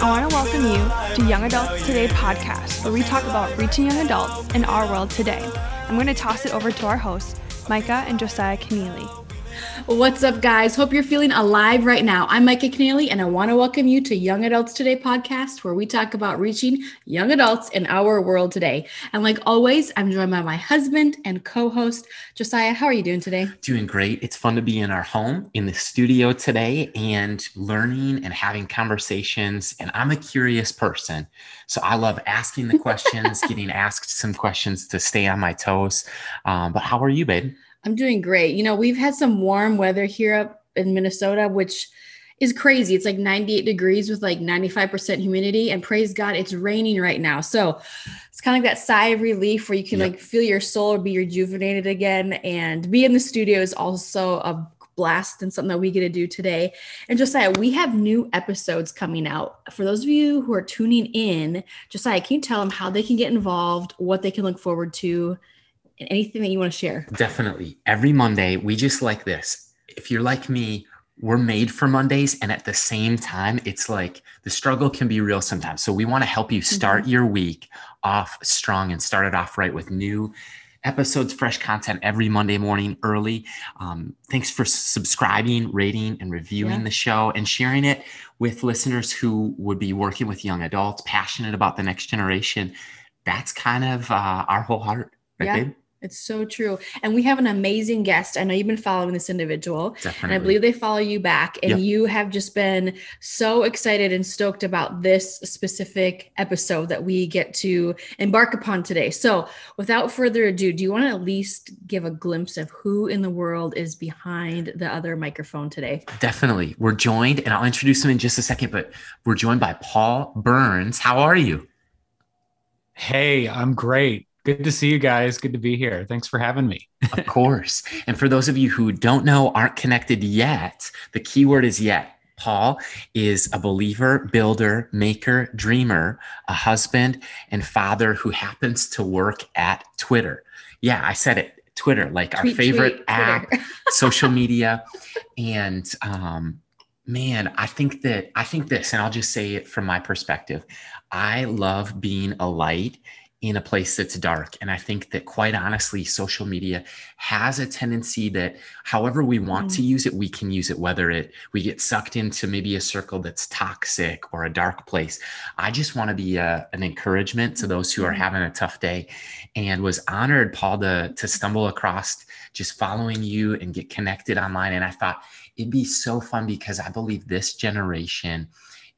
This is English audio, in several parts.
I want to welcome you to Young Adults Today podcast, where we talk about reaching young adults in our world today. I'm going to toss it over to our hosts, Micah and Josiah Keneally. What's up, guys? Hope you're feeling alive right now. I'm Micah Keneally, and I want to welcome you to Young Adults Today podcast, where we talk about reaching young adults in our world today. And like always, I'm joined by my husband and co host, Josiah. How are you doing today? Doing great. It's fun to be in our home in the studio today and learning and having conversations. And I'm a curious person. So I love asking the questions, getting asked some questions to stay on my toes. Um, but how are you, babe? I'm doing great. You know, we've had some warm weather here up in Minnesota, which is crazy. It's like 98 degrees with like 95% humidity. And praise God, it's raining right now. So it's kind of like that sigh of relief where you can yep. like feel your soul be rejuvenated again. And be in the studio is also a blast and something that we get to do today. And Josiah, we have new episodes coming out. For those of you who are tuning in, Josiah, can you tell them how they can get involved, what they can look forward to? Anything that you want to share? Definitely. Every Monday, we just like this. If you're like me, we're made for Mondays. And at the same time, it's like the struggle can be real sometimes. So we want to help you start mm-hmm. your week off strong and start it off right with new episodes, fresh content every Monday morning early. Um, thanks for subscribing, rating, and reviewing yeah. the show and sharing it with listeners who would be working with young adults, passionate about the next generation. That's kind of uh, our whole heart, right, yeah. Babe? It's so true. And we have an amazing guest. I know you've been following this individual. Definitely. And I believe they follow you back. And yep. you have just been so excited and stoked about this specific episode that we get to embark upon today. So, without further ado, do you want to at least give a glimpse of who in the world is behind the other microphone today? Definitely. We're joined, and I'll introduce him in just a second, but we're joined by Paul Burns. How are you? Hey, I'm great. Good to see you guys. Good to be here. Thanks for having me. of course. And for those of you who don't know, aren't connected yet, the keyword is yet. Paul is a believer, builder, maker, dreamer, a husband, and father who happens to work at Twitter. Yeah, I said it. Twitter, like tweet, our favorite tweet, app, social media. And um, man, I think that I think this, and I'll just say it from my perspective. I love being a light in a place that's dark. And I think that quite honestly, social media has a tendency that however we want mm. to use it, we can use it, whether it we get sucked into maybe a circle that's toxic or a dark place. I just want to be a, an encouragement to those who are mm-hmm. having a tough day and was honored, Paul, to, to stumble across just following you and get connected online. And I thought it'd be so fun because I believe this generation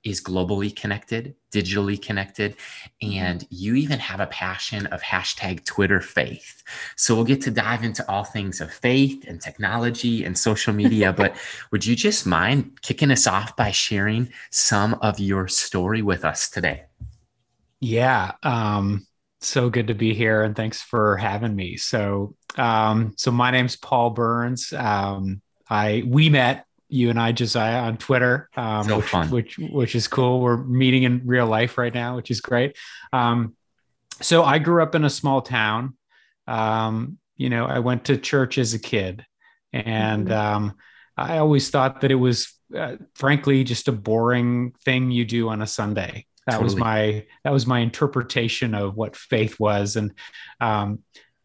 is globally connected, digitally connected, mm-hmm. and you even have a passion of hashtag Twitter faith. So we'll get to dive into all things of faith and technology and social media. but would you just mind kicking us off by sharing some of your story with us today? Yeah. Um, so good to be here and thanks for having me. So, um, so my name's Paul Burns. Um, I, we met you and I, Josiah, on Twitter, um, so which, fun. which which is cool. We're meeting in real life right now, which is great. Um, so I grew up in a small town. Um, you know, I went to church as a kid, and mm-hmm. um, I always thought that it was, uh, frankly, just a boring thing you do on a Sunday. That totally. was my that was my interpretation of what faith was, and um,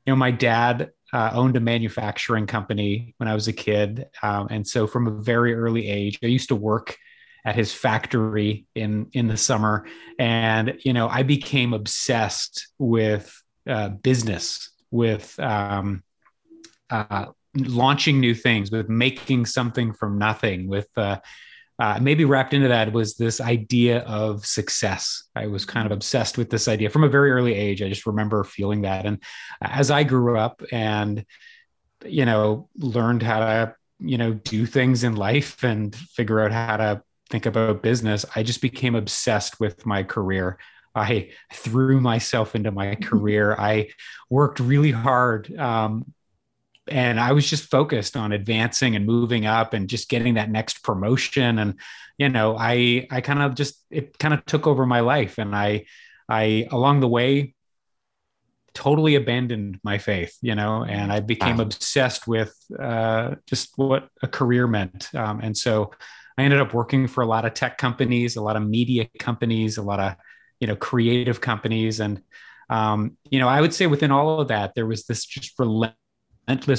you know, my dad uh, owned a manufacturing company when I was a kid. Um, and so from a very early age, I used to work at his factory in in the summer and you know i became obsessed with uh, business with um, uh, launching new things with making something from nothing with uh, maybe wrapped into that was this idea of success. I was kind of obsessed with this idea from a very early age. I just remember feeling that. And as I grew up and, you know, learned how to, you know, do things in life and figure out how to think about business, I just became obsessed with my career. I threw myself into my career. I worked really hard um, and I was just focused on advancing and moving up and just getting that next promotion. And, you know, I, I kind of just, it kind of took over my life. And I, I, along the way, totally abandoned my faith, you know, and I became wow. obsessed with uh, just what a career meant. Um, and so I ended up working for a lot of tech companies, a lot of media companies, a lot of you know creative companies, and um, you know I would say within all of that there was this just relentless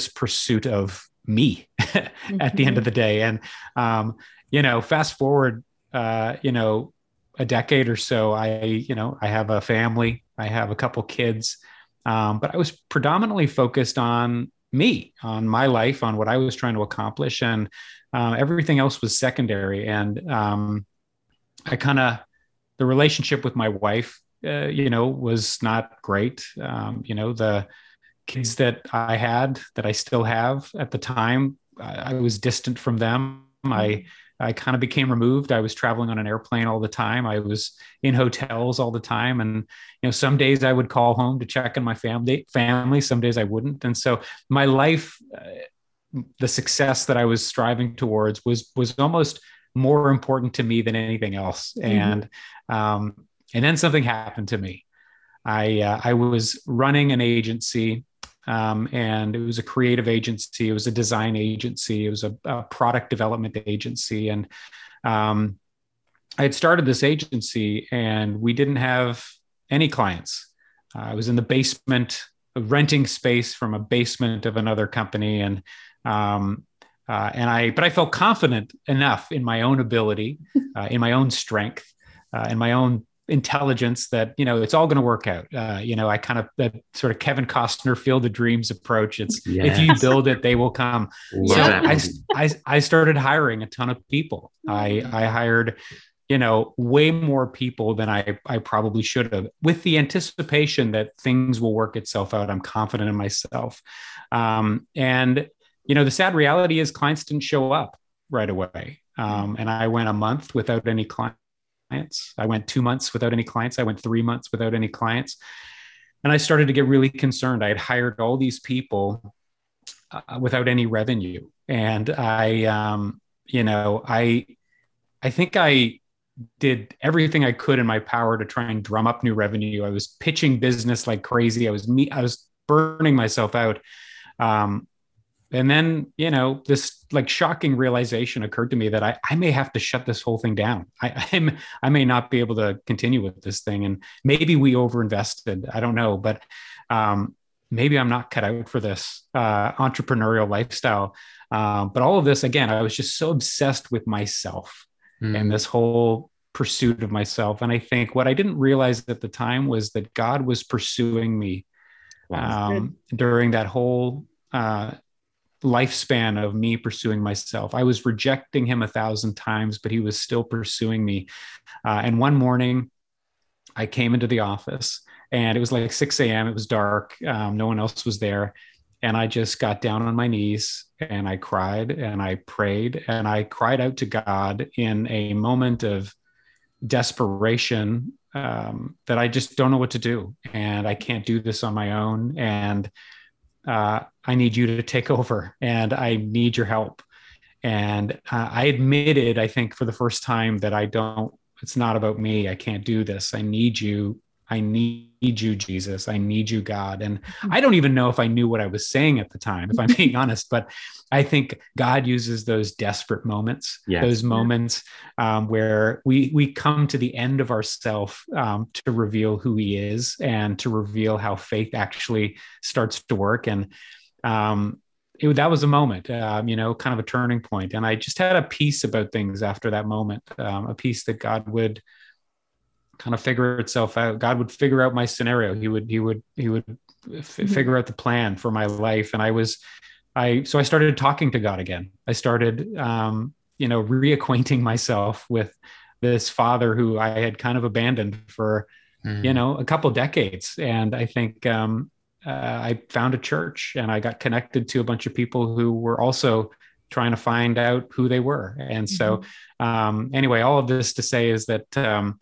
pursuit of me at the end of the day. And um, you know, fast forward, uh, you know, a decade or so, I you know I have a family, I have a couple kids, um, but I was predominantly focused on me, on my life, on what I was trying to accomplish, and uh, everything else was secondary. And um, I kind of the relationship with my wife, uh, you know, was not great. Um, you know, the kids that I had that I still have at the time, I, I was distant from them. I I kind of became removed. I was traveling on an airplane all the time. I was in hotels all the time, and you know, some days I would call home to check on my family. Family. Some days I wouldn't, and so my life, uh, the success that I was striving towards was was almost more important to me than anything else. Mm-hmm. And um, and then something happened to me. I uh, I was running an agency um, and it was a creative agency. It was a design agency. It was a, a product development agency. And um, I had started this agency, and we didn't have any clients. Uh, I was in the basement, renting space from a basement of another company, and um, uh, and I, but I felt confident enough in my own ability, uh, in my own strength, uh, in my own intelligence that you know it's all going to work out. Uh, you know i kind of that sort of kevin costner field of dreams approach it's yes. if you build it they will come. So I, I, I started hiring a ton of people. I i hired you know way more people than i i probably should have with the anticipation that things will work itself out. I'm confident in myself. Um, and you know the sad reality is clients didn't show up right away. Um, and i went a month without any clients clients. I went two months without any clients. I went three months without any clients. And I started to get really concerned. I had hired all these people uh, without any revenue. And I, um, you know, I, I think I did everything I could in my power to try and drum up new revenue. I was pitching business like crazy. I was me, I was burning myself out. Um, and then you know this like shocking realization occurred to me that I, I may have to shut this whole thing down. I, I'm, I may not be able to continue with this thing. And maybe we overinvested. I don't know. But um, maybe i'm not cut out for this uh, entrepreneurial lifestyle. Um, but all of this again i was just so obsessed with myself mm. and this whole pursuit of myself. And i think what i didn't realize at the time was that god was pursuing me um, during that whole uh, lifespan of me pursuing myself. I was rejecting him a thousand times, but he was still pursuing me. Uh, and one morning, I came into the office and it was like 6 a.m. It was dark. Um, no one else was there. And I just got down on my knees and I cried and I prayed and I cried out to God in a moment of desperation um, that I just don't know what to do. And I can't do this on my own. And uh, I need you to take over and I need your help. And uh, I admitted, I think, for the first time that I don't, it's not about me. I can't do this. I need you I need you, Jesus. I need you, God. And mm-hmm. I don't even know if I knew what I was saying at the time, if I'm being honest, but I think God uses those desperate moments, yes. those moments um, where we we come to the end of ourself um, to reveal who He is and to reveal how faith actually starts to work. And um, it, that was a moment, um, you know, kind of a turning point. And I just had a peace about things after that moment, um, a peace that God would kind of figure itself out. God would figure out my scenario. He would he would he would f- mm-hmm. figure out the plan for my life. And I was I so I started talking to God again. I started um, you know reacquainting myself with this father who I had kind of abandoned for mm. you know a couple decades. And I think um, uh, I found a church and I got connected to a bunch of people who were also trying to find out who they were. And so, mm-hmm. um, anyway, all of this to say is that um,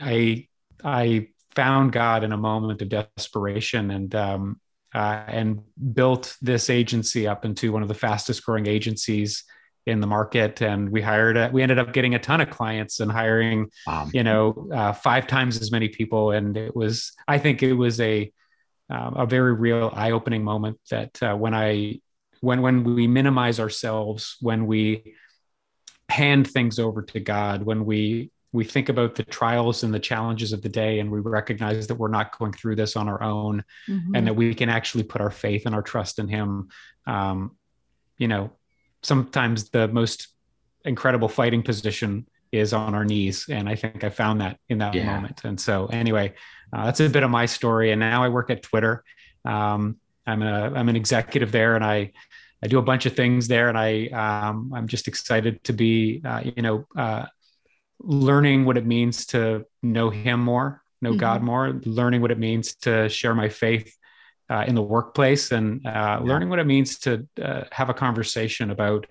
I I found God in a moment of desperation and um, uh, and built this agency up into one of the fastest growing agencies in the market. And we hired a, we ended up getting a ton of clients and hiring wow. you know uh, five times as many people. And it was I think it was a um, a very real eye opening moment that uh, when I when when we minimize ourselves when we hand things over to God, when we we think about the trials and the challenges of the day and we recognize that we're not going through this on our own mm-hmm. and that we can actually put our faith and our trust in him um, you know sometimes the most incredible fighting position is on our knees and i think i found that in that yeah. moment and so anyway uh, that's a bit of my story and now i work at twitter um, i'm a i'm an executive there and i I do a bunch of things there, and I um, I'm just excited to be uh, you know uh, learning what it means to know him more know mm-hmm. god more learning what it means to share my faith uh, in the workplace and uh, yeah. learning what it means to uh, have a conversation about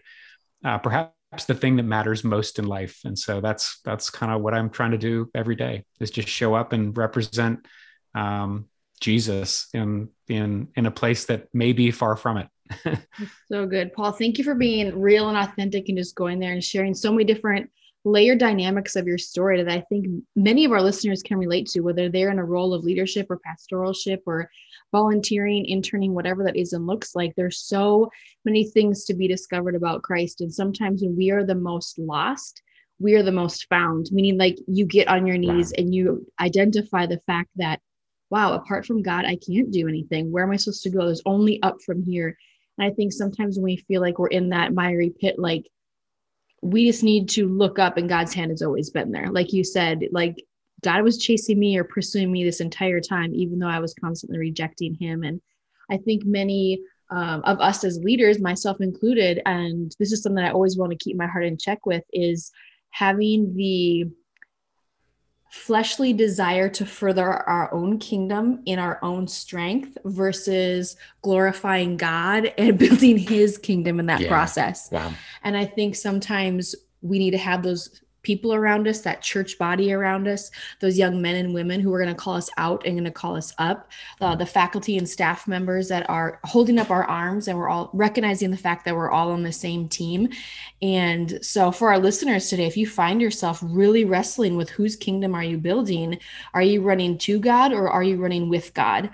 uh, perhaps the thing that matters most in life and so that's that's kind of what i'm trying to do every day is just show up and represent um, jesus in in in a place that may be far from it so good paul thank you for being real and authentic and just going there and sharing so many different layer dynamics of your story that I think many of our listeners can relate to, whether they're in a role of leadership or pastoralship or volunteering, interning, whatever that is and looks like. There's so many things to be discovered about Christ. And sometimes when we are the most lost, we are the most found, meaning like you get on your knees wow. and you identify the fact that, wow, apart from God, I can't do anything. Where am I supposed to go? There's only up from here. And I think sometimes when we feel like we're in that miry pit, like we just need to look up and God's hand has always been there. Like you said, like God was chasing me or pursuing me this entire time, even though I was constantly rejecting him. And I think many um, of us as leaders, myself included, and this is something I always want to keep my heart in check with, is having the fleshly desire to further our own kingdom in our own strength versus glorifying God and building his kingdom in that yeah. process. Wow. And I think sometimes we need to have those people around us, that church body around us, those young men and women who are going to call us out and going to call us up, uh, the faculty and staff members that are holding up our arms and we're all recognizing the fact that we're all on the same team. And so, for our listeners today, if you find yourself really wrestling with whose kingdom are you building, are you running to God or are you running with God?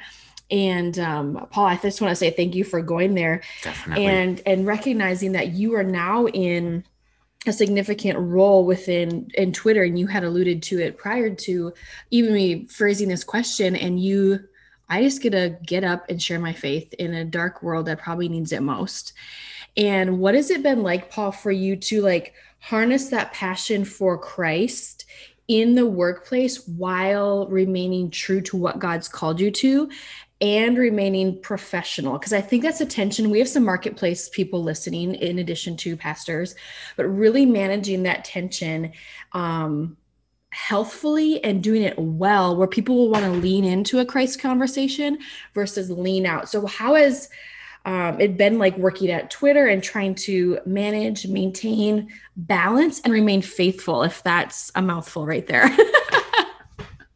and um, paul i just want to say thank you for going there Definitely. and and recognizing that you are now in a significant role within in Twitter, and you had alluded to it prior to even me phrasing this question. And you, I just get to get up and share my faith in a dark world that probably needs it most. And what has it been like, Paul, for you to like harness that passion for Christ in the workplace while remaining true to what God's called you to and remaining professional because i think that's a tension. We have some marketplace people listening in addition to pastors but really managing that tension um, healthfully and doing it well where people will want to lean into a christ conversation versus lean out. So how has um, it been like working at twitter and trying to manage maintain balance and remain faithful if that's a mouthful right there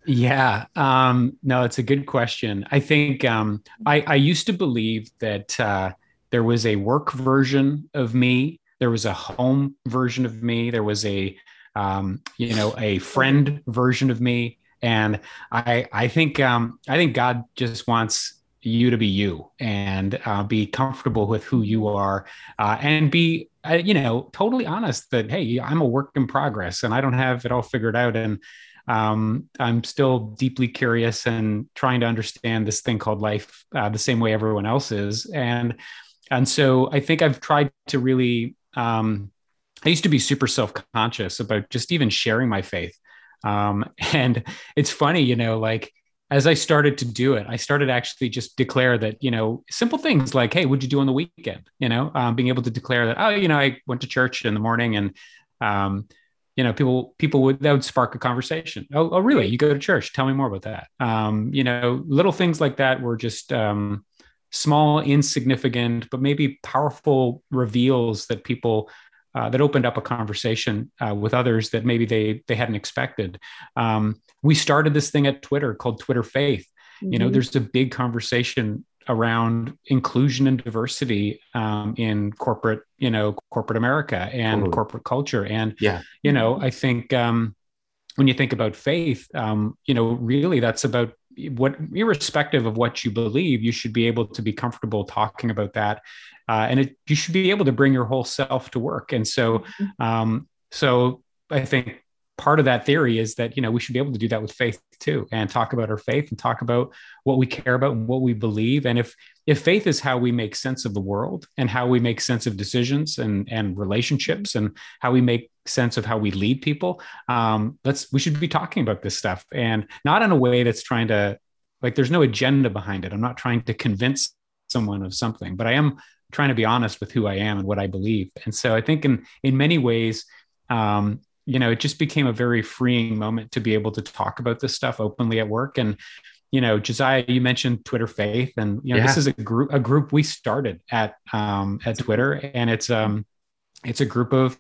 Yeah, um, no, it's a good question. I think um, I, I, used to believe that uh, there was a work version of me, there was a home version of me, there was a um, you know a friend version of me, and I I think um, I think God just wants you to be you and uh, be comfortable with who you are uh, and be uh, you know totally honest that hey i'm a work in progress and i don't have it all figured out. And um, I'm still deeply curious and trying to understand this thing called life uh, the same way everyone else is. And and so I think I've tried to really. Um, I used to be super self conscious about just even sharing my faith. Um, and it's funny, you know, like as I started to do it, I started actually just declare that, you know, simple things like, hey, what'd you do on the weekend? You know, um, being able to declare that, oh, you know, I went to church in the morning and, um, you know people people would that would spark a conversation. Oh, oh really? You go to church? Tell me more about that. Um, you know little things like that were just um, small insignificant but maybe powerful reveals that people uh, that opened up a conversation uh, with others that maybe they they hadn't expected. Um, we started this thing at twitter called twitter faith. Mm-hmm. you know mm-hmm. there's a big conversation around inclusion and diversity um, in corporate, you know, corporate America and totally. corporate culture. And yeah, you know, I think um, when you think about faith, um, you know, really that's about what, irrespective of what you believe, you should be able to be comfortable talking about that, uh, and it, you should be able to bring your whole self to work. And so, mm-hmm. um, so I think part of that theory is that you know we should be able to do that with faith too and talk about our faith and talk about what we care about and what we believe. And if if faith is how we make sense of the world and how we make sense of decisions and and relationships and how we make sense of how we lead people um let's we should be talking about this stuff and not in a way that's trying to like there's no agenda behind it. I'm not trying to convince someone of something but i am trying to be honest with who i am and what i believe. And so i think in in many ways um, you know, it just became a very freeing moment to be able to talk about this stuff openly at work. And, you know, Josiah, you mentioned Twitter Faith, and you know, yeah. this is a group a group we started at um, at Twitter, and it's um it's a group of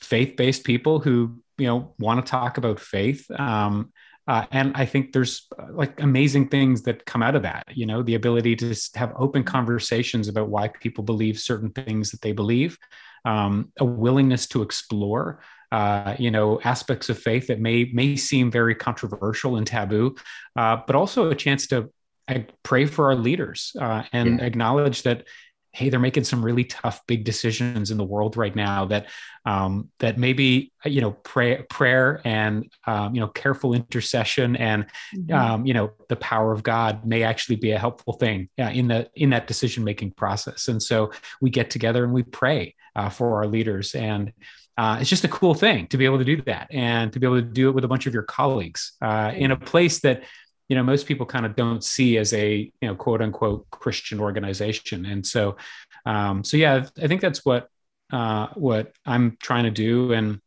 faith based people who you know want to talk about faith. Um, uh, and I think there's like amazing things that come out of that. You know, the ability to have open conversations about why people believe certain things that they believe, um, a willingness to explore uh, you know aspects of faith that may may seem very controversial and taboo, uh, but also a chance to I pray for our leaders uh, and yeah. acknowledge that hey they're making some really tough big decisions in the world right now that um, that maybe you know pray, prayer and um, you know careful intercession and mm-hmm. um, you know the power of god may actually be a helpful thing uh, in the in that decision making process and so we get together and we pray uh, for our leaders and uh, it's just a cool thing to be able to do that and to be able to do it with a bunch of your colleagues uh, in a place that you know most people kind of don't see as a you know quote unquote Christian organization. And so, um, so yeah, I think that's what uh, what I'm trying to do. And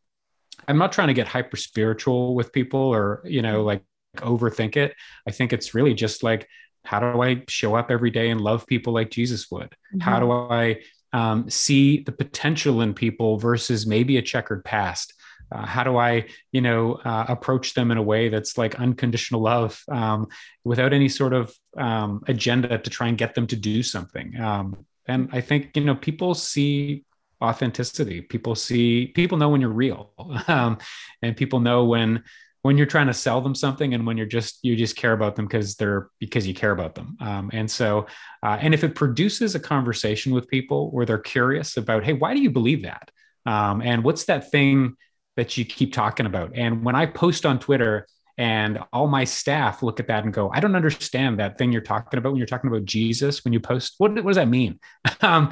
I'm not trying to get hyper spiritual with people or you know like overthink it. I think it's really just like how do I show up every day and love people like Jesus would? Mm-hmm. How do I um, see the potential in people versus maybe a checkered past. Uh, how do i you know uh, approach them in a way that's like unconditional love um, without any sort of um, agenda to try and get them to do something? Um, and i think you know people see authenticity. People see people know when you're real. Um, and people know when when you're trying to sell them something and when you're just you just care about them because they're because you care about them. Um, and so uh, and if it produces a conversation with people where they're curious about hey why do you believe that? Um, and what's that thing that you keep talking about? And when i post on twitter and all my staff look at that and go i don't understand that thing you're talking about when you're talking about jesus when you post what, what does that mean? Um,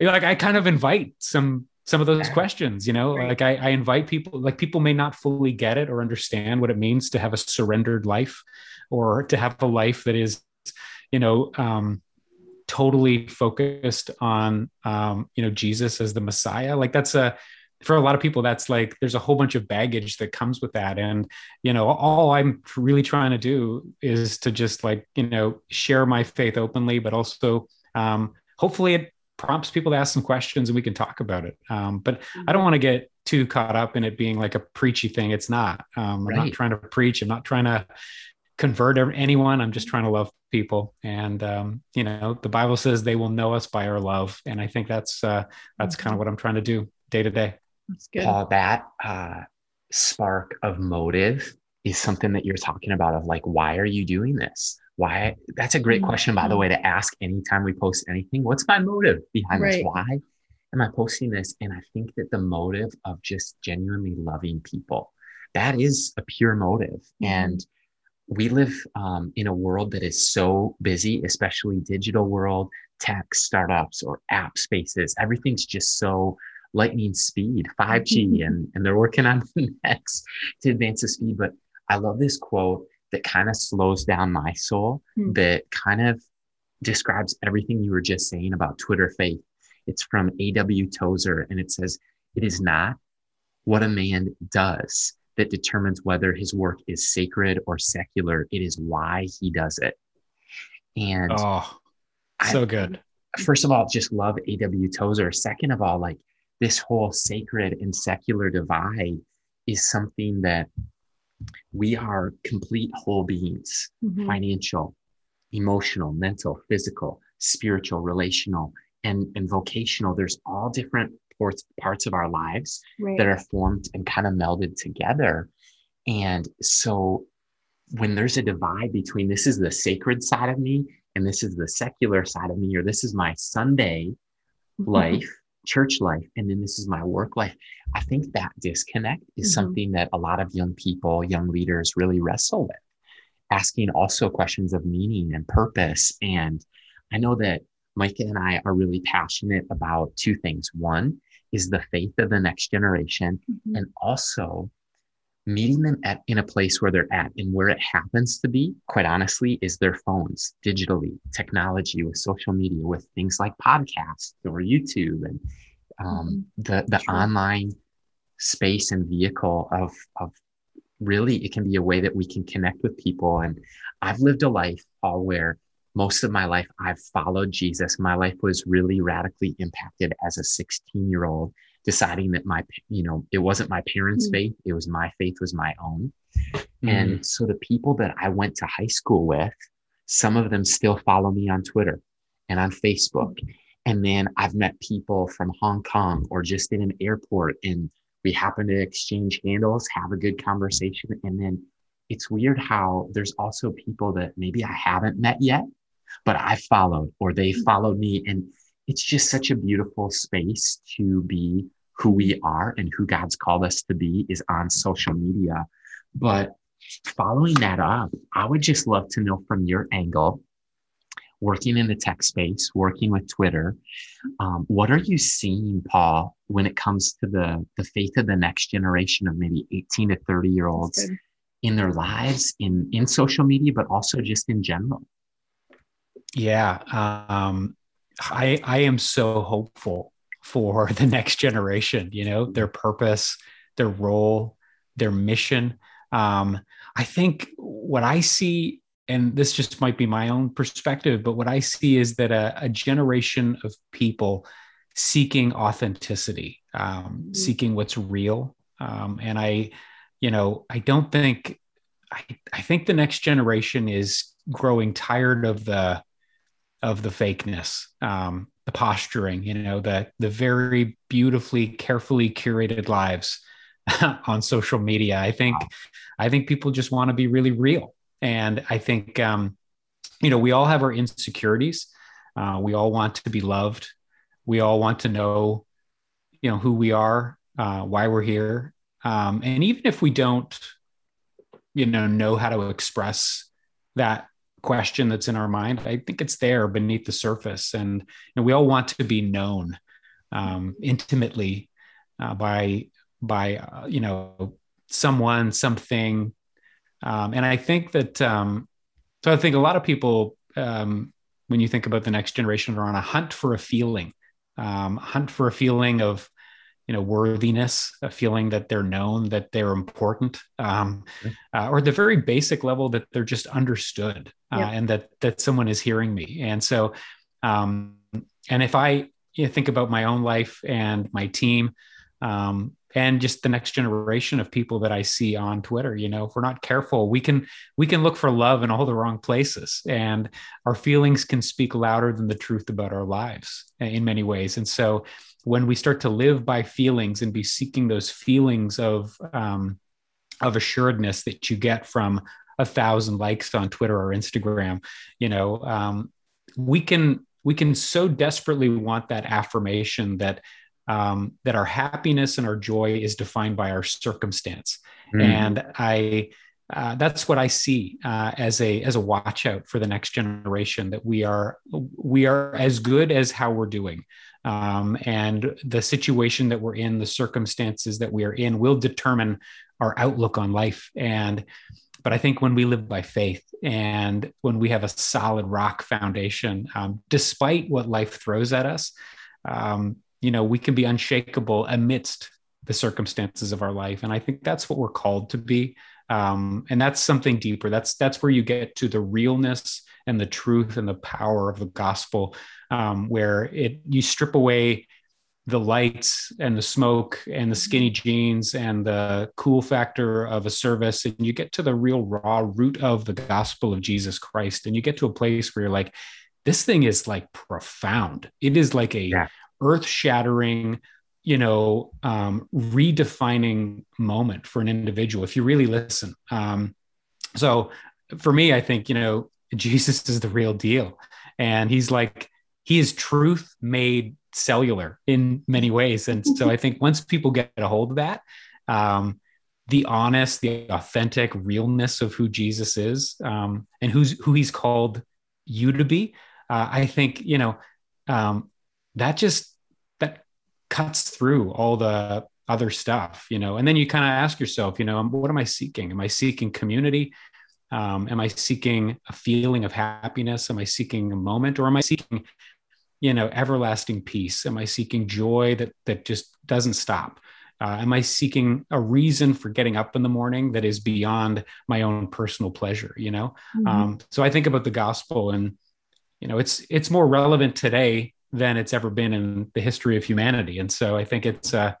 like i kind of invite some some of those questions you know right. like I, I, invite people like people may not fully get it or understand what it means to have a surrendered life or to have a life that is you know um, totally focused on um, you know jesus as the messiah. Like that's a for a lot of people that's like there's a whole bunch of baggage that comes with that. And you know all i'm really trying to do is to just like you know share my faith openly but also um, hopefully it prompts people to ask some questions and we can talk about it. Um, but mm-hmm. I don't want to get too caught up in it being like a preachy thing. It's not. Um, I'm right. not trying to preach. I'm not trying to convert anyone. I'm just trying to love people. And um, you know, the Bible says they will know us by our love, and I think that's uh, that's mm-hmm. kind of what I'm trying to do day to day. That's good. Paul, that uh, spark of motive is something that you're talking about. Of like, why are you doing this? Why that's a great mm-hmm. question by the way to ask anytime we post anything. What's my motive behind right. this why am i posting this? And i think that the motive of just genuinely loving people that is a pure motive. Mm-hmm. and we live um, in a world that is so busy especially digital world tech startups or app spaces. Everything's just so lightning speed 5g and, and they're working on the next to advance the speed. But i love this quote that kind of slows down my soul, mm. that kind of describes everything you were just saying about Twitter faith. It's from A.W. Tozer, and it says, It is not what a man does that determines whether his work is sacred or secular. It is why he does it. And oh, so I, good. First of all, just love A.W. Tozer. Second of all, like this whole sacred and secular divide is something that we are complete whole beings mm-hmm. financial emotional mental physical spiritual relational and, and vocational there's all different parts, parts of our lives right. that are formed and kind of melded together and so when there's a divide between this is the sacred side of me and this is the secular side of me or this is my sunday mm-hmm. life church life and then this is my work life i think that disconnect is Mhm. something that a lot of young people young leaders really wrestle with asking also questions of meaning and purpose and i know that micah and i are really passionate about two things one is the faith of the next generation Mhm. and also meeting them at in a place where they're at and where it happens to be quite honestly is their phones digitally technology with social media with things like podcasts or youtube and um, the the True. online space and vehicle of of really it can be a way that we can connect with people. And i've lived a life all where most of my life i've followed jesus. My life was really radically impacted as a 16 year old deciding that my you know it wasn't my parents Mm. faith it was my faith was my own Mm. and so the people that I went to high school with, some of them still follow me on Twitter and on Facebook. And then I've met people from Hong Kong or just in an airport and we happen to exchange handles, have a good conversation. And then it's weird how there's also people that maybe I haven't met yet, but I followed or they followed me. And it's just such a beautiful space to be who we are and who God's called us to be is on social media. But following that up, I would just love to know from your angle, working in the tech space, working with Twitter, um, what are you seeing, Paul, when it comes to the the faith of the next generation of maybe 18 to 30 year olds in their lives, in in social media, but also just in general? Yeah. Um, I, I am so hopeful for the next generation, you know, their purpose, their role, their mission. Um, I think what I see, and this just might be my own perspective, but what I see is that a, a generation of people seeking authenticity, um, Mhm. seeking what's real. Um, and I, you know, I don't think, I, I think the next generation is growing tired of the, of the fakeness, um, the posturing, you know, the the very beautifully, carefully curated lives on social media. I think, I think people just want to be really real, and I think, um, you know, we all have our insecurities. Uh, we all want to be loved. We all want to know, you know, who we are, uh, why we're here, um, and even if we don't, you know, know how to express that question that's in our mind i think it's there beneath the surface. And know, we all want to be known um, intimately uh, by by uh, you know someone something. Um, and i think that um, so i think a lot of people um, when you think about the next generation are on a hunt for a feeling um, hunt for a feeling of you know worthiness a feeling that they're known that they're important um, uh, or the very basic level that they're just understood uh, Yeah. and that that someone is hearing me and so um, and if i you know, think about my own life and my team um, and just the next generation of people that i see on twitter you know if we're not careful we can we can look for love in all the wrong places and our feelings can speak louder than the truth about our lives in many ways. And so when we start to live by feelings and be seeking those feelings of um, of assuredness that you get from a thousand likes on Twitter or Instagram, you know, um, we can we can so desperately want that affirmation that um, that our happiness and our joy is defined by our circumstance, Mm. and I. Uh, that's what I see uh, as a as a watch out for the next generation. That we are we are as good as how we're doing, um, and the situation that we're in, the circumstances that we are in, will determine our outlook on life. And but I think when we live by faith and when we have a solid rock foundation, um, despite what life throws at us, um, you know, we can be unshakable amidst the circumstances of our life. And I think that's what we're called to be. Um, and that's something deeper. That's that's where you get to the realness and the truth and the power of the gospel, um, where it you strip away the lights and the smoke and the skinny jeans and the cool factor of a service and you get to the real raw root of the gospel of jesus christ and you get to a place where you're like this thing is like profound it is like a Yeah. Earth shattering you know um, redefining moment for an individual if you really listen um, so for me i think you know jesus is the real deal and he's like he is truth made cellular in many ways. And so I think once people get a hold of that, um, the honest, the authentic realness of who Jesus is um, and who's who he's called you to be, uh, I think you know um, that just cuts through all the other stuff, you know. And then you kind of ask yourself, you know, what am I seeking? Am I seeking community? Um, am I seeking a feeling of happiness? Am I seeking a moment, or am I seeking, you know, everlasting peace? Am I seeking joy that that just doesn't stop? Uh, am I seeking a reason for getting up in the morning that is beyond my own personal pleasure? You know, mm-hmm. um, so I think about the gospel, and you know, it's it's more relevant today than it's ever been in the history of humanity. And so I think it's uh,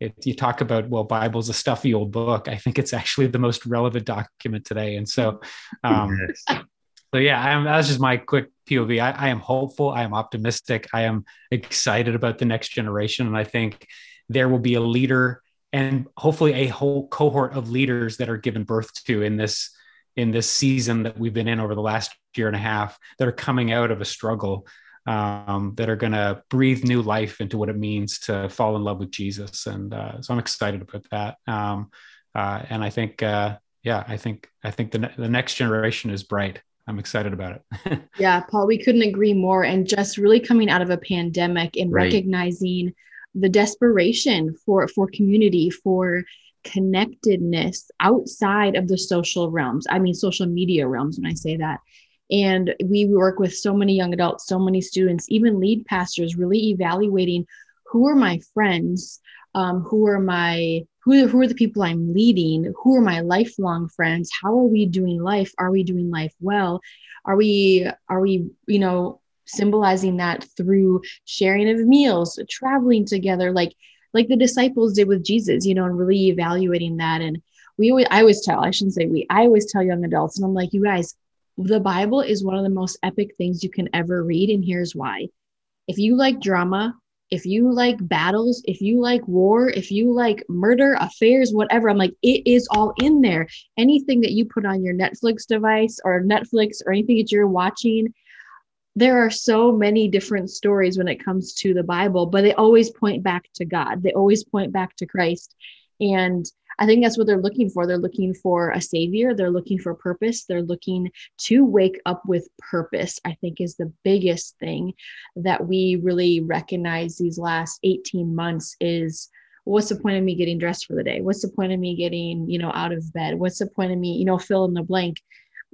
it, you talk about well bible's a stuffy old book i think it's actually the most relevant document today. And so um, so yeah I'm, that's just my quick pov I, I, am hopeful i am optimistic i am excited about the next generation. And i think there will be a leader and hopefully a whole cohort of leaders that are given birth to in this in this season that we've been in over the last year and a half that are coming out of a struggle um, that are going to breathe new life into what it means to fall in love with Jesus. And uh, so I'm excited about that. Um, uh, and I think, uh, yeah, I think I think the ne- the next generation is bright. I'm excited about it. yeah, Paul, we couldn't agree more. And just really coming out of a pandemic and right. recognizing the desperation for for community, for connectedness outside of the social realms. I mean, social media realms when I say that. And we work with so many young adults, so many students, even lead pastors, really evaluating who are my friends, um, who are my who, who are the people I'm leading, who are my lifelong friends, how are we doing life? Are we doing life well? Are we are we you know symbolizing that through sharing of meals, traveling together, like like the disciples did with Jesus, you know, and really evaluating that. And we always, I always tell, I shouldn't say we, I always tell young adults, and I'm like, you guys, the Bible is one of the most epic things you can ever read. And here's why. If you like drama, if you like battles, if you like war, if you like murder, affairs, whatever, I'm like, it is all in there. Anything that you put on your Netflix device or Netflix or anything that you're watching, there are so many different stories when it comes to the Bible, but they always point back to God. They always point back to Christ. And I think that's what they're looking for. They're looking for a savior, they're looking for purpose, they're looking to wake up with purpose, I think is the biggest thing that we really recognize these last 18 months is what's the point of me getting dressed for the day? What's the point of me getting, you know, out of bed? What's the point of me, you know, fill in the blank?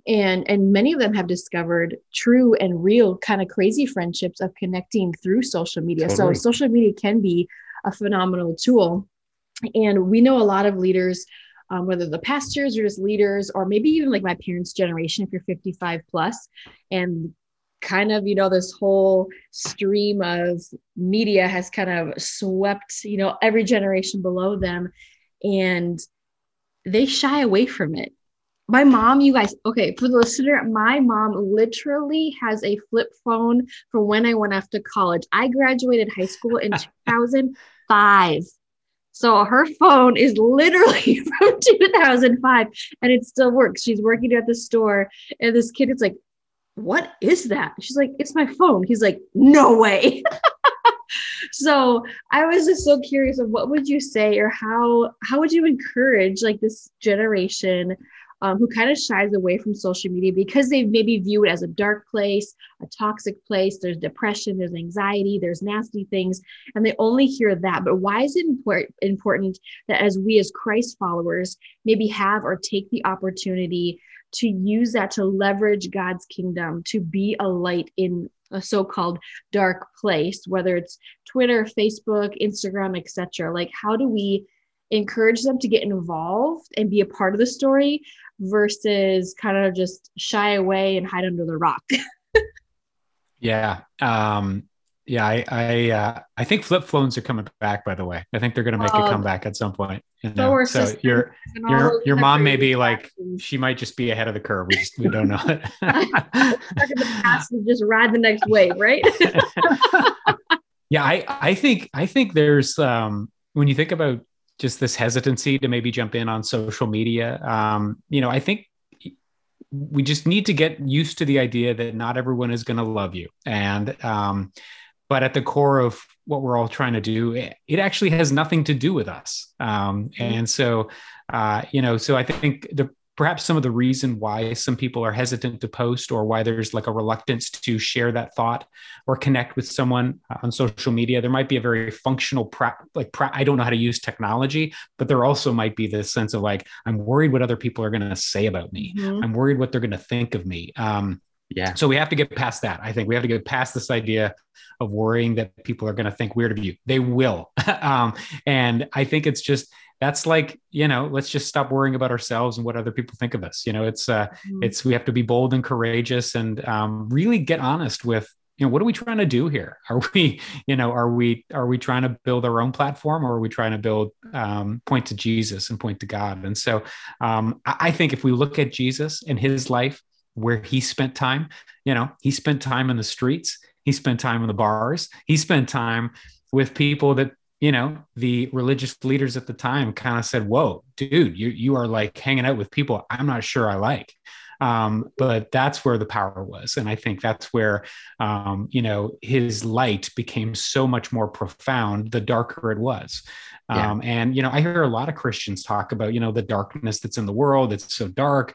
and and many of them have discovered true and real kind of crazy friendships of connecting through social media totally. so social media can be a phenomenal tool and we know a lot of leaders, um, whether the pastors or just leaders, or maybe even like my parents' generation, if you're 55 plus, and kind of, you know, this whole stream of media has kind of swept, you know, every generation below them. And they shy away from it. My mom, you guys, okay, for the listener, my mom literally has a flip phone for when I went off to college. I graduated high school in 2005. So her phone is literally from 2005 and it still works. She's working at the store and this kid is like, What is that? She's like, It's my phone. He's like, No way. so I was just so curious of what would you say or how how would you encourage like this generation um, who kind of shies away from social media because they maybe view it as a dark place, a toxic place. There's depression, there's anxiety, there's nasty things, and they only hear that. But why is it import- important that as we, as Christ followers, maybe have or take the opportunity to use that to leverage God's kingdom, to be a light in a so-called dark place, whether it's Twitter, Facebook, Instagram, etc. Like, how do we encourage them to get involved and be a part of the story versus kind of just shy away and hide under the rock. yeah. Um, yeah, I I, uh, I think flip phones are coming back. By the way, I think they're going to make a um, comeback at some point. You know? So, your your your mom may be like she might just be ahead of the curve. We just we don't know. Stuck in the past and just ride the next wave, right? yeah, I I think I think there's um when you think about just this hesitancy to maybe jump in on social media. Um, you know, I think we just need to get used to the idea that not everyone is going to love you. And, um, but at the core of what we're all trying to do, it actually has nothing to do with us. Um, and so, uh, you know, so I think the perhaps some of the reason why some people are hesitant to post or why there's like a reluctance to share that thought or connect with someone on social media there might be a very functional pra- like pra- i don't know how to use technology but there also might be this sense of like i'm worried what other people are going to say about me. Mm-hmm. i'm worried what they're going to think of me. Um, yeah. so we have to get past that i think. We have to get past this idea of worrying that people are going to think weird of you. They will. Um, and i think it's just that's like you know let's just stop worrying about ourselves and what other people think of us. You know it's uh mm-hmm. it's we have to be bold and courageous and um, really get honest with you know what are we trying to do here? Are we you know are we are we trying to build our own platform or are we trying to build um, point to jesus and point to god? And so um, i think if we look at jesus and his life where he spent time you know he spent time in the streets he spent time in the bars he spent time with people that you know, the religious leaders at the time kind of said, "Whoa, dude, you you are like hanging out with people I'm not sure I like." Um, but that's where the power was, and I think that's where um, you know his light became so much more profound the darker it was. Yeah. Um, and you know, I hear a lot of Christians talk about you know the darkness that's in the world. It's so dark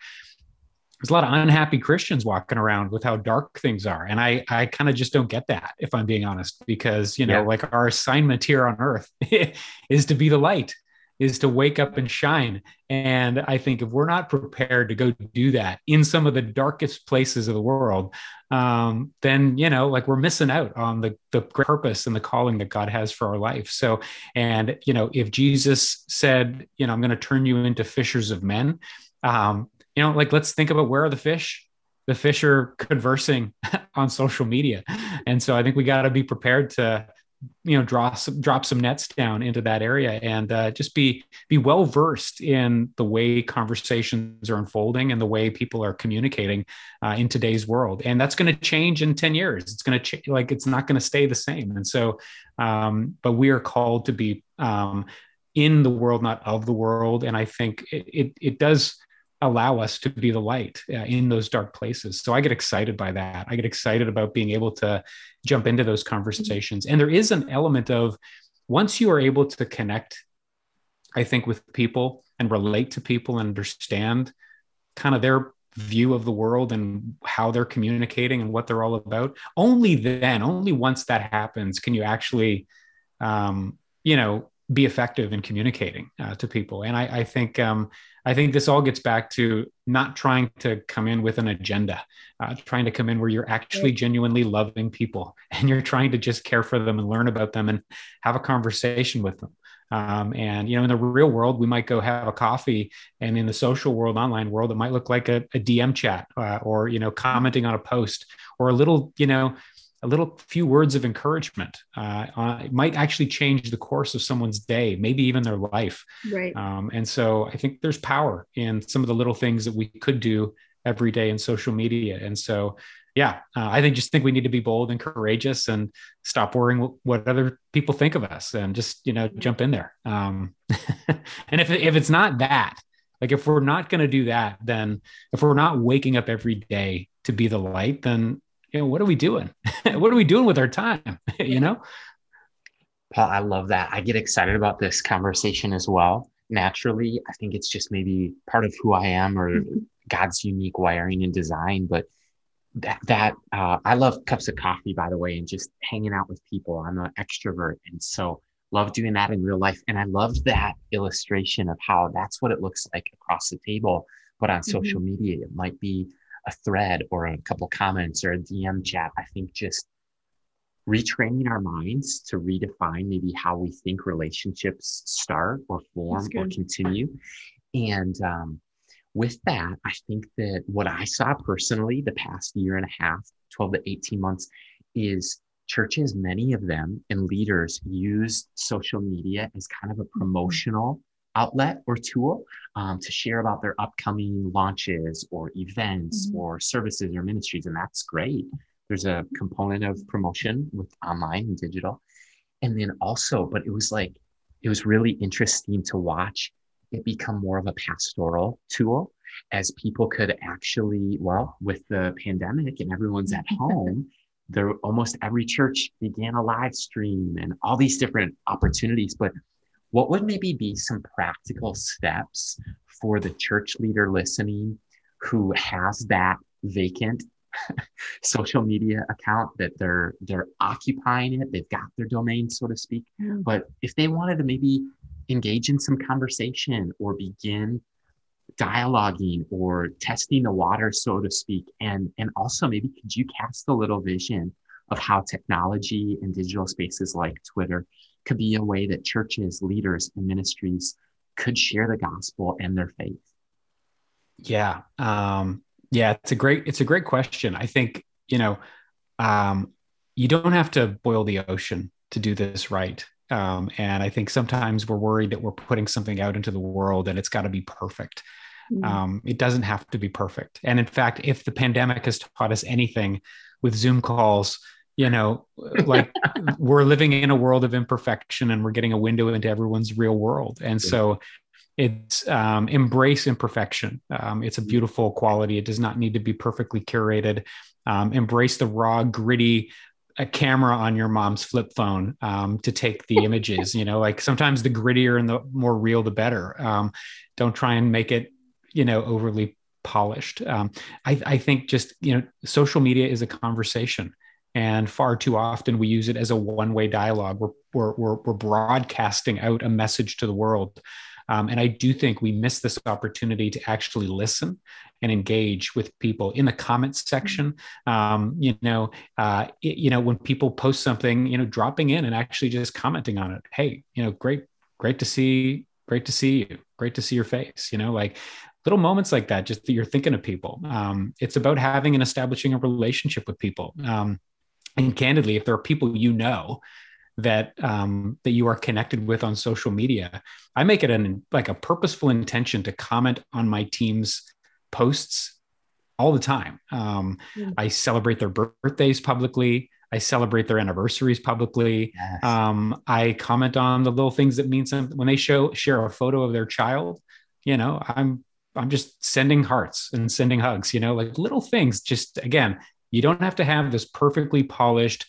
there's a lot of unhappy Christians walking around with how dark things are. And I, I kind of just don't get that, if I'm being honest, because, you know, yeah. like our assignment here on earth is to be the light, is to wake up and shine. And I think if we're not prepared to go do that in some of the darkest places of the world, um, then, you know, like we're missing out on the, the purpose and the calling that God has for our life. So, and, you know, if Jesus said, you know, I'm going to turn you into fishers of men, um, you know, like let's think about where are the fish? The fish are conversing on social media. And so I think we got to be prepared to, you know, draw some, drop some nets down into that area and uh, just be be well versed in the way conversations are unfolding and the way people are communicating uh, in today's world. And that's going to change in ten years. It's going to change. Like it's not going to stay the same. And so, um, but we are called to be um, in the world, not of the world. And I think it, it, it does allow us to be the light uh, in those dark places. So I get excited by that. I get excited about being able to jump into those conversations. And there is an element of once you are able to connect, I think, with people and relate to people and understand kind of their view of the world and how they're communicating and what they're all about, only then, only once that happens, can you actually, um, you know, be effective in communicating uh, to people. And I, I think um, I think this all gets back to not trying to come in with an agenda, uh, trying to come in where you're actually genuinely loving people and you're trying to just care for them and learn about them and have a conversation with them. Um, and you know, in the real world, we might go have a coffee, and in the social world, online world, it might look like a, a DM chat uh, or you know, commenting on a post or a little you know a little few words of encouragement uh, uh, might actually change the course of someone's day, maybe even their life. Right. Um, and so I think there's power in some of the little things that we could do every day in social media. And so, yeah, uh, I think just think we need to be bold and courageous and stop worrying what other people think of us and just you know jump in there. Um, and if if it's not that, like if we're not going to do that, then if we're not waking up every day to be the light, then you know, what are we doing? what are we doing with our time? you know? Paul, I love that. I get excited about this conversation as well. Naturally, I think it's just maybe part of who I am or mm-hmm. God's unique wiring and design. But that, that uh, I love cups of coffee, by the way, and just hanging out with people. I'm an extrovert. And so love doing that in real life. And I love that illustration of how that's what it looks like across the table. But on mm-hmm. social media, it might be a thread or a couple comments or a DM chat. I think just retraining our minds to redefine maybe how we think relationships start or form or continue. And um, with that, I think that what I saw personally the past year and a half, 12 to 18 months, is churches, many of them and leaders use social media as kind of a mm-hmm. promotional outlet or tool um, to share about their upcoming launches or events mm-hmm. or services or ministries. And that's great. There's a component of promotion with online and digital. And then also, but it was like, it was really interesting to watch it become more of a pastoral tool as people could actually, well, with the pandemic and everyone's at home, there almost every church began a live stream and all these different opportunities. But what would maybe be some practical steps for the church leader listening who has that vacant social media account that they're they're occupying it they've got their domain so to speak mm. but if they wanted to maybe engage in some conversation or begin dialoguing or testing the water so to speak and and also maybe could you cast a little vision of how technology and digital spaces like twitter could be a way that churches leaders and ministries could share the gospel and their faith yeah um yeah it's a great it's a great question i think you know um you don't have to boil the ocean to do this right um, and I think sometimes we're worried that we're putting something out into the world and it's got to be perfect. Mm-hmm. Um, it doesn't have to be perfect. And in fact, if the pandemic has taught us anything with Zoom calls, you know, like we're living in a world of imperfection and we're getting a window into everyone's real world. And so it's um, embrace imperfection. Um, it's a mm-hmm. beautiful quality. It does not need to be perfectly curated. Um, embrace the raw, gritty, a camera on your mom's flip phone um, to take the images. You know, like sometimes the grittier and the more real, the better. Um, don't try and make it, you know, overly polished. Um, I, I think just you know, social media is a conversation, and far too often we use it as a one-way dialogue. We're we're we're, we're broadcasting out a message to the world. Um, and I do think we miss this opportunity to actually listen and engage with people in the comments section. Um, you know, uh, it, you know, when people post something, you know, dropping in and actually just commenting on it. Hey, you know, great, great to see, great to see you, great to see your face. You know, like little moments like that, just that you're thinking of people. Um, it's about having and establishing a relationship with people. Um, and candidly, if there are people you know that um, that you are connected with on social media, I make it an like a purposeful intention to comment on my team's posts all the time. Um, mm. I celebrate their birthdays publicly. I celebrate their anniversaries publicly. Yes. Um, I comment on the little things that mean something when they show share a photo of their child. You know, I'm I'm just sending hearts and sending hugs. You know, like little things. Just again, you don't have to have this perfectly polished,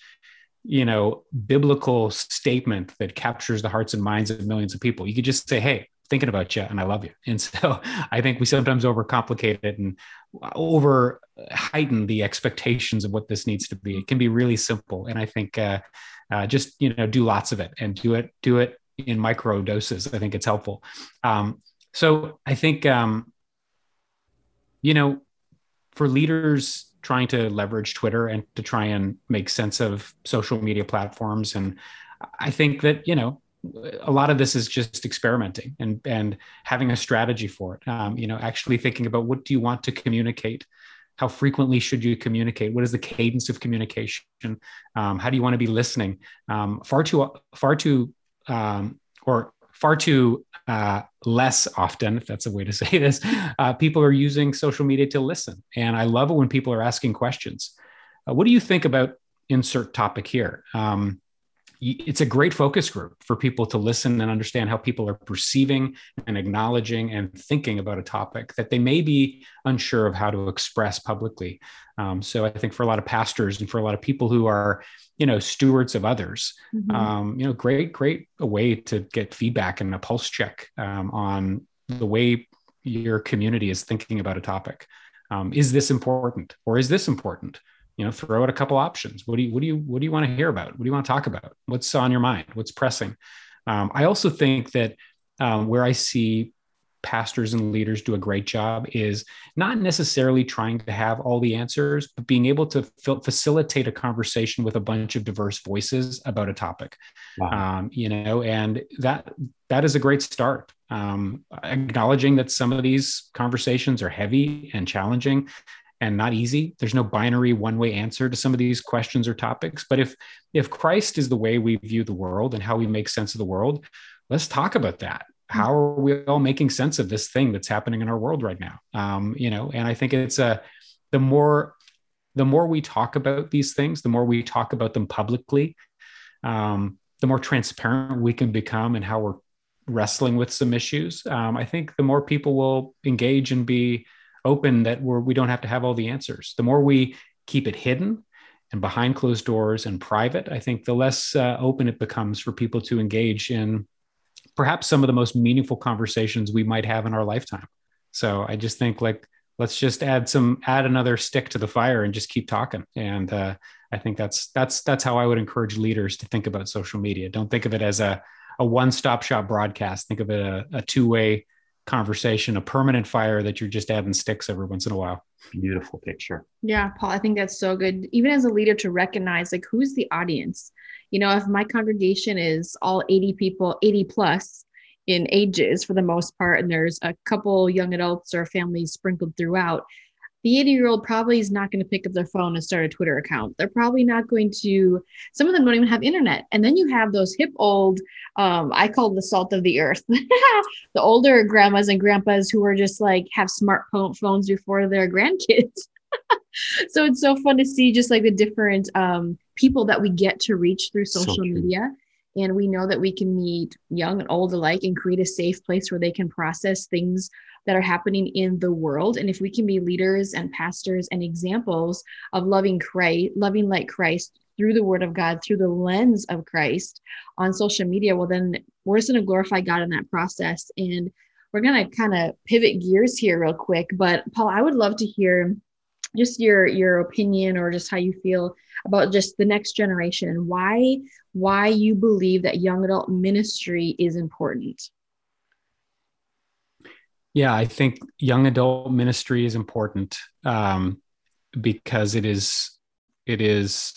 you know, biblical statement that captures the hearts and minds of millions of people. You could just say, "Hey, thinking about you and I love you. And so I think we sometimes overcomplicate it and over heighten the expectations of what this needs to be. It can be really simple. And I think uh, uh, just, you know, do lots of it and do it, do it in micro doses. I think it's helpful. Um, so I think, um, you know, for leaders trying to leverage Twitter and to try and make sense of social media platforms. And I think that, you know, a lot of this is just experimenting and and having a strategy for it. Um, you know, actually thinking about what do you want to communicate. How frequently should you communicate? What is the cadence of communication? Um, how do you want to be listening? Um, far too, far too, um, or far too uh, less often, if that's a way to say this, uh, people are using social media to listen. And I love it when people are asking questions. Uh, what do you think about insert topic here? Um, it's a great focus group for people to listen and understand how people are perceiving and acknowledging and thinking about a topic that they may be unsure of how to express publicly. Um, so I think for a lot of pastors and for a lot of people who are, you know, stewards of others, mm-hmm. um, you know, great, great way to get feedback and a pulse check um, on the way your community is thinking about a topic. Um, is this important or is this important? You know throw out a couple options. What do you what do you what do you want to hear about? What do you want to talk about? What's on your mind? What's pressing? Um, i also think that um, where i see pastors and leaders do a great job is not necessarily trying to have all the answers but being able to facilitate a conversation with a bunch of diverse voices about a topic. Wow. um, you know and that that is a great start. Um, acknowledging that some of these conversations are heavy and challenging and not easy. There's no binary one-way answer to some of these questions or topics. But if if Christ is the way we view the world and how we make sense of the world, let's talk about that. How are we all making sense of this thing that's happening in our world right now? Um, you know, and I think it's a the more the more we talk about these things, the more we talk about them publicly, um, the more transparent we can become and how we're wrestling with some issues. Um, I think the more people will engage and be open that we're we don't have to have all the answers the more we keep it hidden and behind closed doors and private, I think the less uh, open it becomes for people to engage in perhaps some of the most meaningful conversations we might have in our lifetime. So I just think like let's just add some add another stick to the fire and just keep talking. And uh, I think that's that's that's how I would encourage leaders to think about social media. Don't think of it as a a one stop shop broadcast. Think of it a, a two way conversation, a permanent fire that you're just adding sticks every once in a while. Beautiful picture. Yeah, Paul, I think that's so good. Even as a leader to recognize like who's the audience. You know, if my congregation is all 80 people, 80 plus in ages for the most part, and there's a couple young adults or families sprinkled throughout, the 80 year old probably is not going to pick up their phone and start a Twitter account. They're probably not going to, some of them don't even have internet. And then you have those hip old, um, I call the salt of the earth, the older grandmas and grandpas who are just like have smartphones before their grandkids. so it's so fun to see just like the different um, people that we get to reach through social so media. And we know that we can meet young and old alike and create a safe place where they can process things that are happening in the world. And if we can be leaders and pastors and examples of loving Christ, loving like Christ through the word of God, through the lens of Christ on social media, well, then we're just going to glorify God in that process. And we're going to kind of pivot gears here real quick. But Paul, I would love to hear just your your opinion or just how you feel about just the next generation why why you believe that young adult ministry is important. Yeah, I think young adult ministry is important um, because it is it is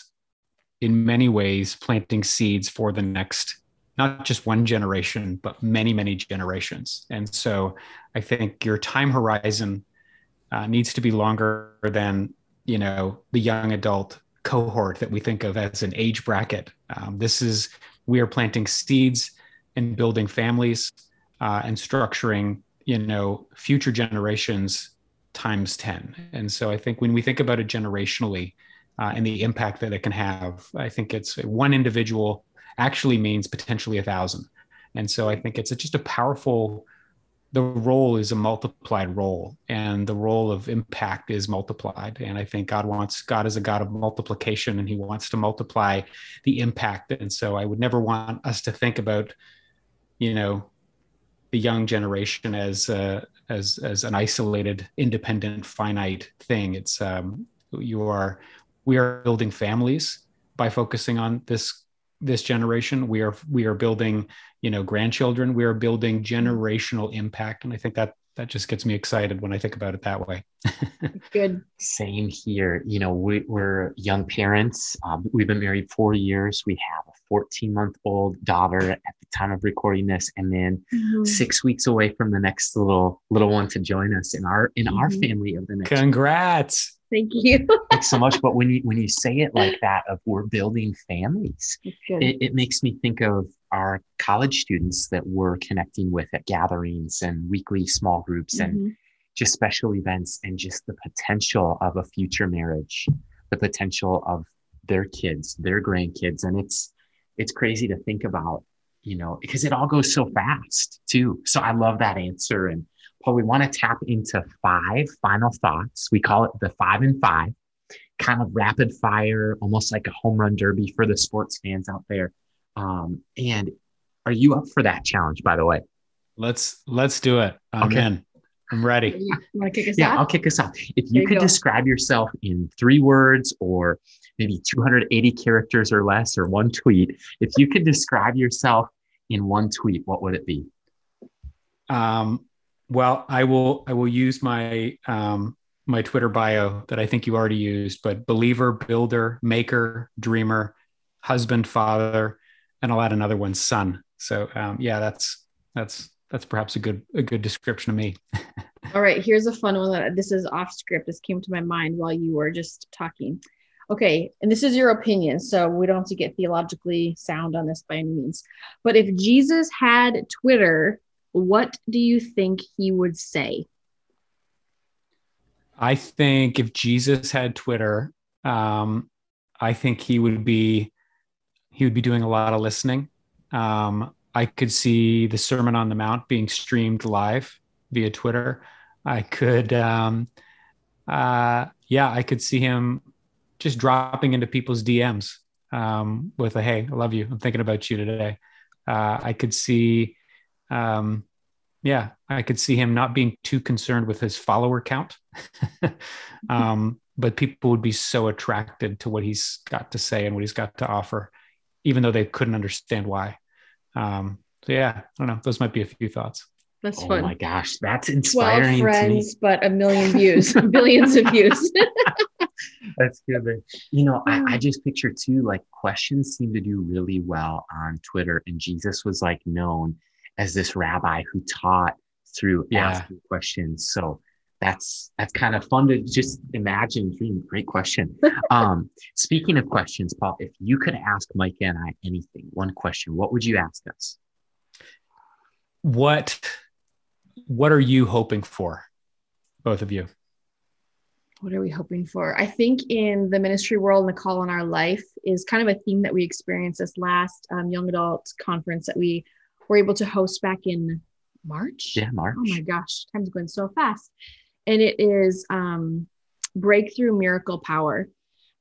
in many ways planting seeds for the next not just one generation but many many generations. And so i think your time horizon uh, needs to be longer than you know the young adult cohort that we think of as an age bracket. Um, this is we are planting seeds and building families uh, and structuring you know future generations times 10 and so i think when we think about it generationally uh, and the impact that it can have i think it's one individual actually means potentially a thousand. And so i think it's just a powerful the role is a multiplied role and the role of impact is multiplied and i think god wants god is a god of multiplication and he wants to multiply the impact and so i would never want us to think about you know the young generation as uh, as as an isolated, independent, finite thing. It's um, you are we are building families by focusing on this this generation. We are we are building you know grandchildren. We are building generational impact, and I think that that just gets me excited when I think about it that way. Good. Same here. You know, we, are young parents. Um, we've been married four years. We have a 14 month old daughter at the time of recording this, and then mm-hmm. six weeks away from the next little little one to join us in our in mm-hmm. our family of the next. Congrats. Thank you. Thanks so much. But when you when you say it like that, of we're building families, it, it makes me think of our college students that we're connecting with at gatherings and weekly small groups mm-hmm. and just special events and just the potential of a future marriage, the potential of their kids, their grandkids. And it's it's crazy to think about, you know, because it all goes so fast too. So I love that answer. And Paul, we want to tap into five final thoughts. We call it the five and five, kind of rapid fire, almost like a home run derby for the sports fans out there. Um, and are you up for that challenge, by the way? Let's let's do it. I'm okay. in. I'm ready. Yeah, want to kick us yeah, off? I'll kick us off. If you, you could go. describe yourself in three words or maybe 280 characters or less or one tweet, if you could describe yourself in one tweet, what would it be? Um, well, I will I will use my um, my Twitter bio that I think you already used, but believer, builder, maker, dreamer, husband, father, and I'll add another one, son. So um, yeah, that's that's that's perhaps a good a good description of me. All right, here's a fun one that this is off script. This came to my mind while you were just talking. Okay, and this is your opinion, so we don't have to get theologically sound on this by any means. But if Jesus had Twitter, what do you think he would say? I think if Jesus had Twitter, um, I think he would be he would be doing a lot of listening. Um, I could see the Sermon on the Mount being streamed live via Twitter. I could, um, uh, yeah, I could see him just dropping into people's DMs um, with a "Hey, I love you. I'm thinking about you today." Uh, I could see, um, yeah, I could see him not being too concerned with his follower count, um, but people would be so attracted to what he's got to say and what he's got to offer, even though they couldn't understand why. Um, so yeah, I don't know. Those might be a few thoughts. That's fun. Oh fun. my gosh, that's 12 inspiring to me. friends, but a million views, billions of views. That's good. You know, I. I just picture too, like questions seem to do really well on Twitter. And Jesus was like known as this rabbi who taught through Yeah. asking questions. So that's that's kind of fun to just imagine. Dream. Great question. um, speaking of questions, Paul, if you could ask Micah and I anything, one question, what would you ask us? What What are you hoping for, both of you? what are we hoping for? I think in the ministry world and the call on our life is kind of a theme that we experienced this last um, young adult conference that we were able to host back in March. Yeah, March. Oh my gosh, time's going so fast. And it is um, breakthrough miracle power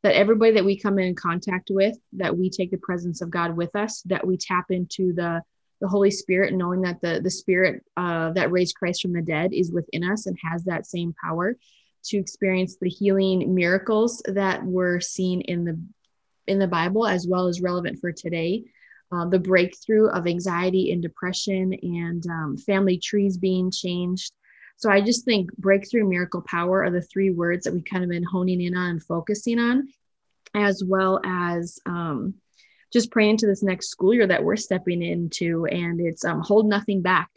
that everybody that we come in contact with, that we take the presence of God with us, that we tap into the the Holy Spirit, knowing that the the Spirit uh, that raised Christ from the dead is within us and has that same power to experience the healing miracles that were seen in the in the Bible as well as relevant for today. Um, the breakthrough of anxiety and depression and um, family trees being changed. So I just think breakthrough, miracle, power are the three words that we've kind of been honing in on and focusing on, as well as um, just praying to this next school year that we're stepping into. And it's um, hold nothing back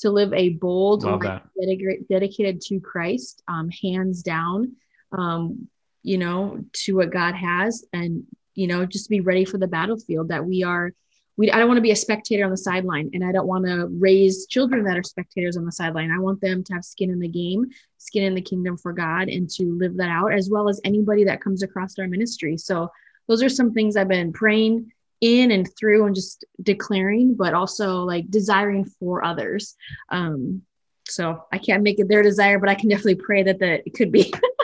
to live a bold life dedicated, dedicated to Christ, um, hands down, um, you know, to what God has, and you know, just be ready for the battlefield. That we are, we. I don't want to be a spectator on the sideline, and I don't want to raise children that are spectators on the sideline. I want them to have skin in the game, skin in the kingdom for God, and to live that out, as well as anybody that comes across our ministry. So those are some things I've been praying in and through and just declaring but also like desiring for others um so i can't make it their desire but i can definitely pray that that it could be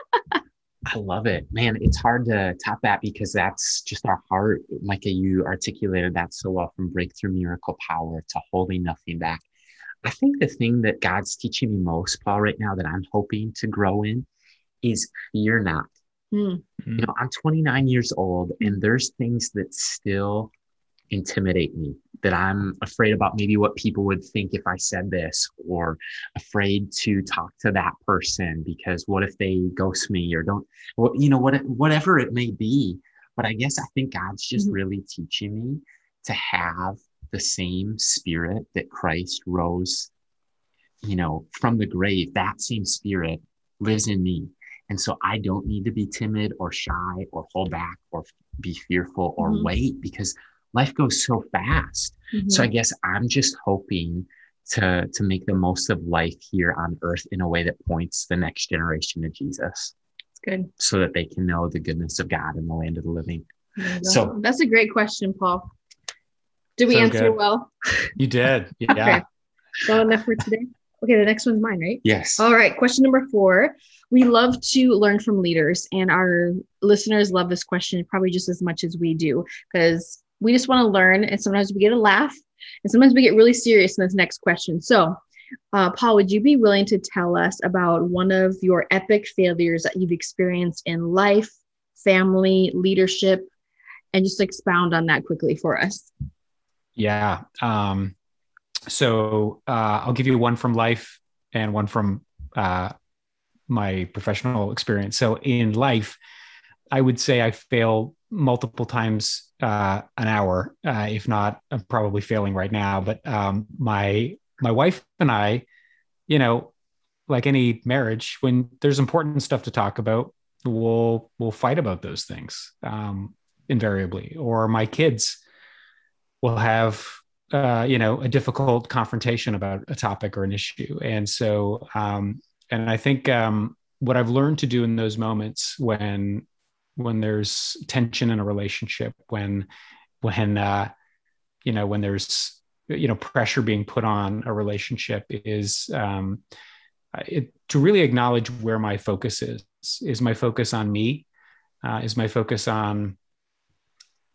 I love it, man. It's hard to top that because that's just our heart. Micah, you articulated that so well from breakthrough miracle power to holding nothing back. I think the thing that God's teaching me most, Paul, right now that I'm hoping to grow in is fear not. Hmm. You know, I'm 29 years old and there's things that still intimidate me that I'm afraid about maybe what people would think if I said this or afraid to talk to that person because what if they ghost me or don't well, you know what whatever it may be but I guess I think God's just Mhm. really teaching me to have the same spirit that Christ rose you know from the grave that same spirit lives in me and so I don't need to be timid or shy or hold back or be fearful or Mhm. wait because life goes so fast. So I mm-hmm. guess I'm just hoping to to make the most of life here on earth in a way that points the next generation to Jesus it's good so that they can know the goodness of God in the land of the living. There you go. So- that's a great question paul did we So answer good. well You did. Yeah. okay well enough for today okay the next one's mine right Yes. All right, question number four. We love to learn from leaders, and our listeners love this question probably just as much as we do because we just want to learn. And sometimes we get a laugh, and sometimes we get really serious in this next question. So, uh, Paul, would you be willing to tell us about one of your epic failures that you've experienced in life, family, leadership, and just expound on that quickly for us? Yeah. Um, so uh, I'll give you one from life and one from uh, my professional experience. So in life, I would say I fail multiple times uh, an hour, uh, if not, I'm probably failing right now. But um, my my wife and I, you know, like any marriage, when there's important stuff to talk about, we'll we'll fight about those things um, invariably. Or my kids will have uh, you know a difficult confrontation about a topic or an issue and so um, and i think um, what i've learned to do in those moments when when there's tension in a relationship when when uh, you know when there's you know pressure being put on a relationship is um, it, to really acknowledge where my focus is is my focus on me Uh, is my focus on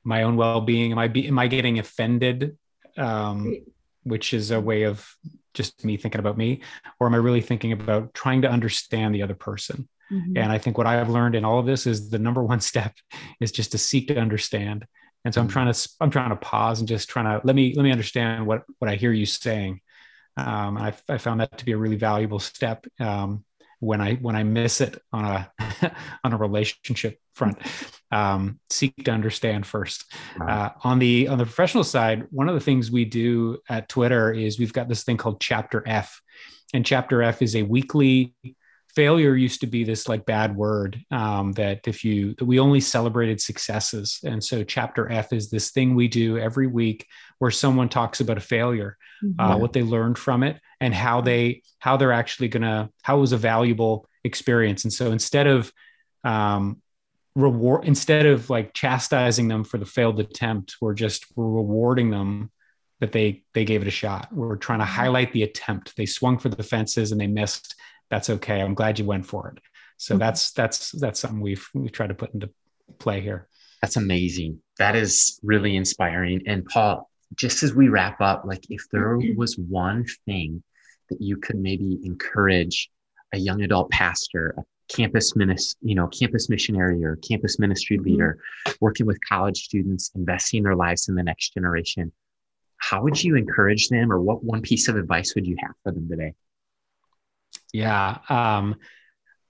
my own well-being? Am I be, am I getting offended? Um, which is a way of just me thinking about me, or am I really thinking about trying to understand the other person? Mm-hmm. And I think what I've learned in all of this is the number one step is just to seek to understand. And so I'm mm-hmm. trying to I'm trying to pause and just trying to let me let me understand what what I hear you saying. Um, I, I found that to be a really valuable step um, when I when I miss it on a on a relationship front. Um, seek to understand first. Uh, on the on the professional side, one of the things we do at Twitter is we've got this thing called Chapter F, and Chapter F is a weekly failure used to be this like bad word um, that if you that we only celebrated successes. And so chapter f is this thing we do every week where someone talks about a failure uh, mm-hmm. uh, what they learned from it and how they how they're actually gonna how it was a valuable experience. And so instead of um, reward instead of like chastising them for the failed attempt we're just we're rewarding them that they they gave it a shot. We're trying to mm-hmm. highlight the attempt. They swung for the fences and they missed that's okay. I'm glad you went for it. So mm-hmm. that's that's that's something we've we've tried to put into play here. That's amazing. That is really inspiring. And Paul, just as we wrap up, like if there mm-hmm. was one thing that you could maybe encourage a young adult pastor, a campus minis, you know, campus missionary or campus ministry mm-hmm. leader working with college students, investing their lives in the next generation, how would you encourage them or what one piece of advice would you have for them today? Yeah. Um,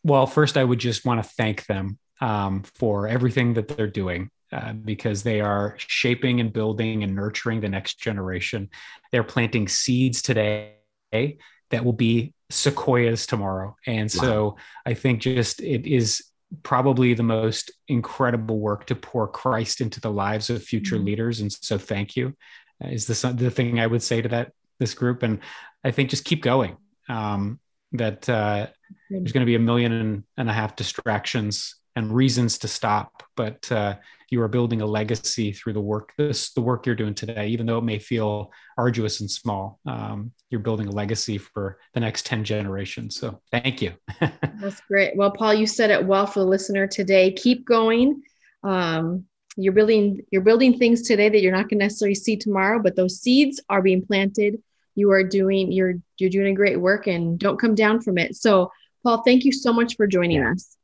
well, first, I would just want to thank them um, for everything that they're doing. Uh, because they are shaping and building and nurturing the next generation. They're planting seeds today that will be sequoias tomorrow. And wow. so I think just it is probably the most incredible work to pour Christ into the lives of future mm-hmm. leaders. And so thank you uh, is this the thing I would say to that this group. And I think just keep going. Um, that uh, there's going to be a million and, a half distractions and reasons to stop but uh, you are building a legacy through the work this the work you're doing today even though it may feel arduous and small. Um, you're building a legacy for the next 10 generations so thank you. That's great. Well paul you said it well for the listener today. Keep going. Um, you're building you're building things today that you're not going to necessarily see tomorrow but those seeds are being planted you are doing you're you're doing a great work and don't come down from it. So paul thank you so much for joining us.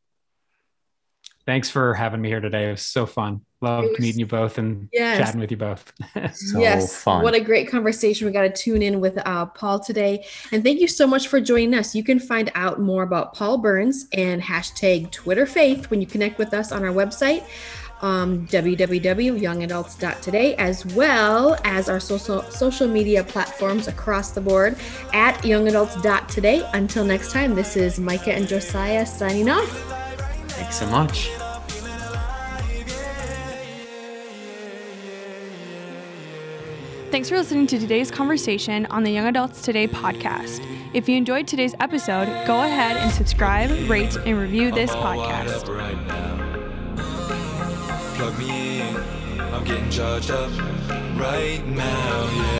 Thanks for having me here today. It was so fun. Loved was, meeting you both and yes. chatting with you both. So yes. fun. what a great conversation. We got to tune in with uh, paul today. And thank you so much for joining us. You can find out more about paul burns and hashtag twitter faith when you connect with us on our website um, www.youngadults.today, as well as our social social media platforms across the board at youngadults.today. Until next time, this is Micah and Josiah signing off. Thanks so much. Thanks for listening to today's conversation on the Young Adults Today podcast. If you enjoyed today's episode, go ahead and subscribe, rate, and review this podcast me. I'm getting charged up right now, yeah.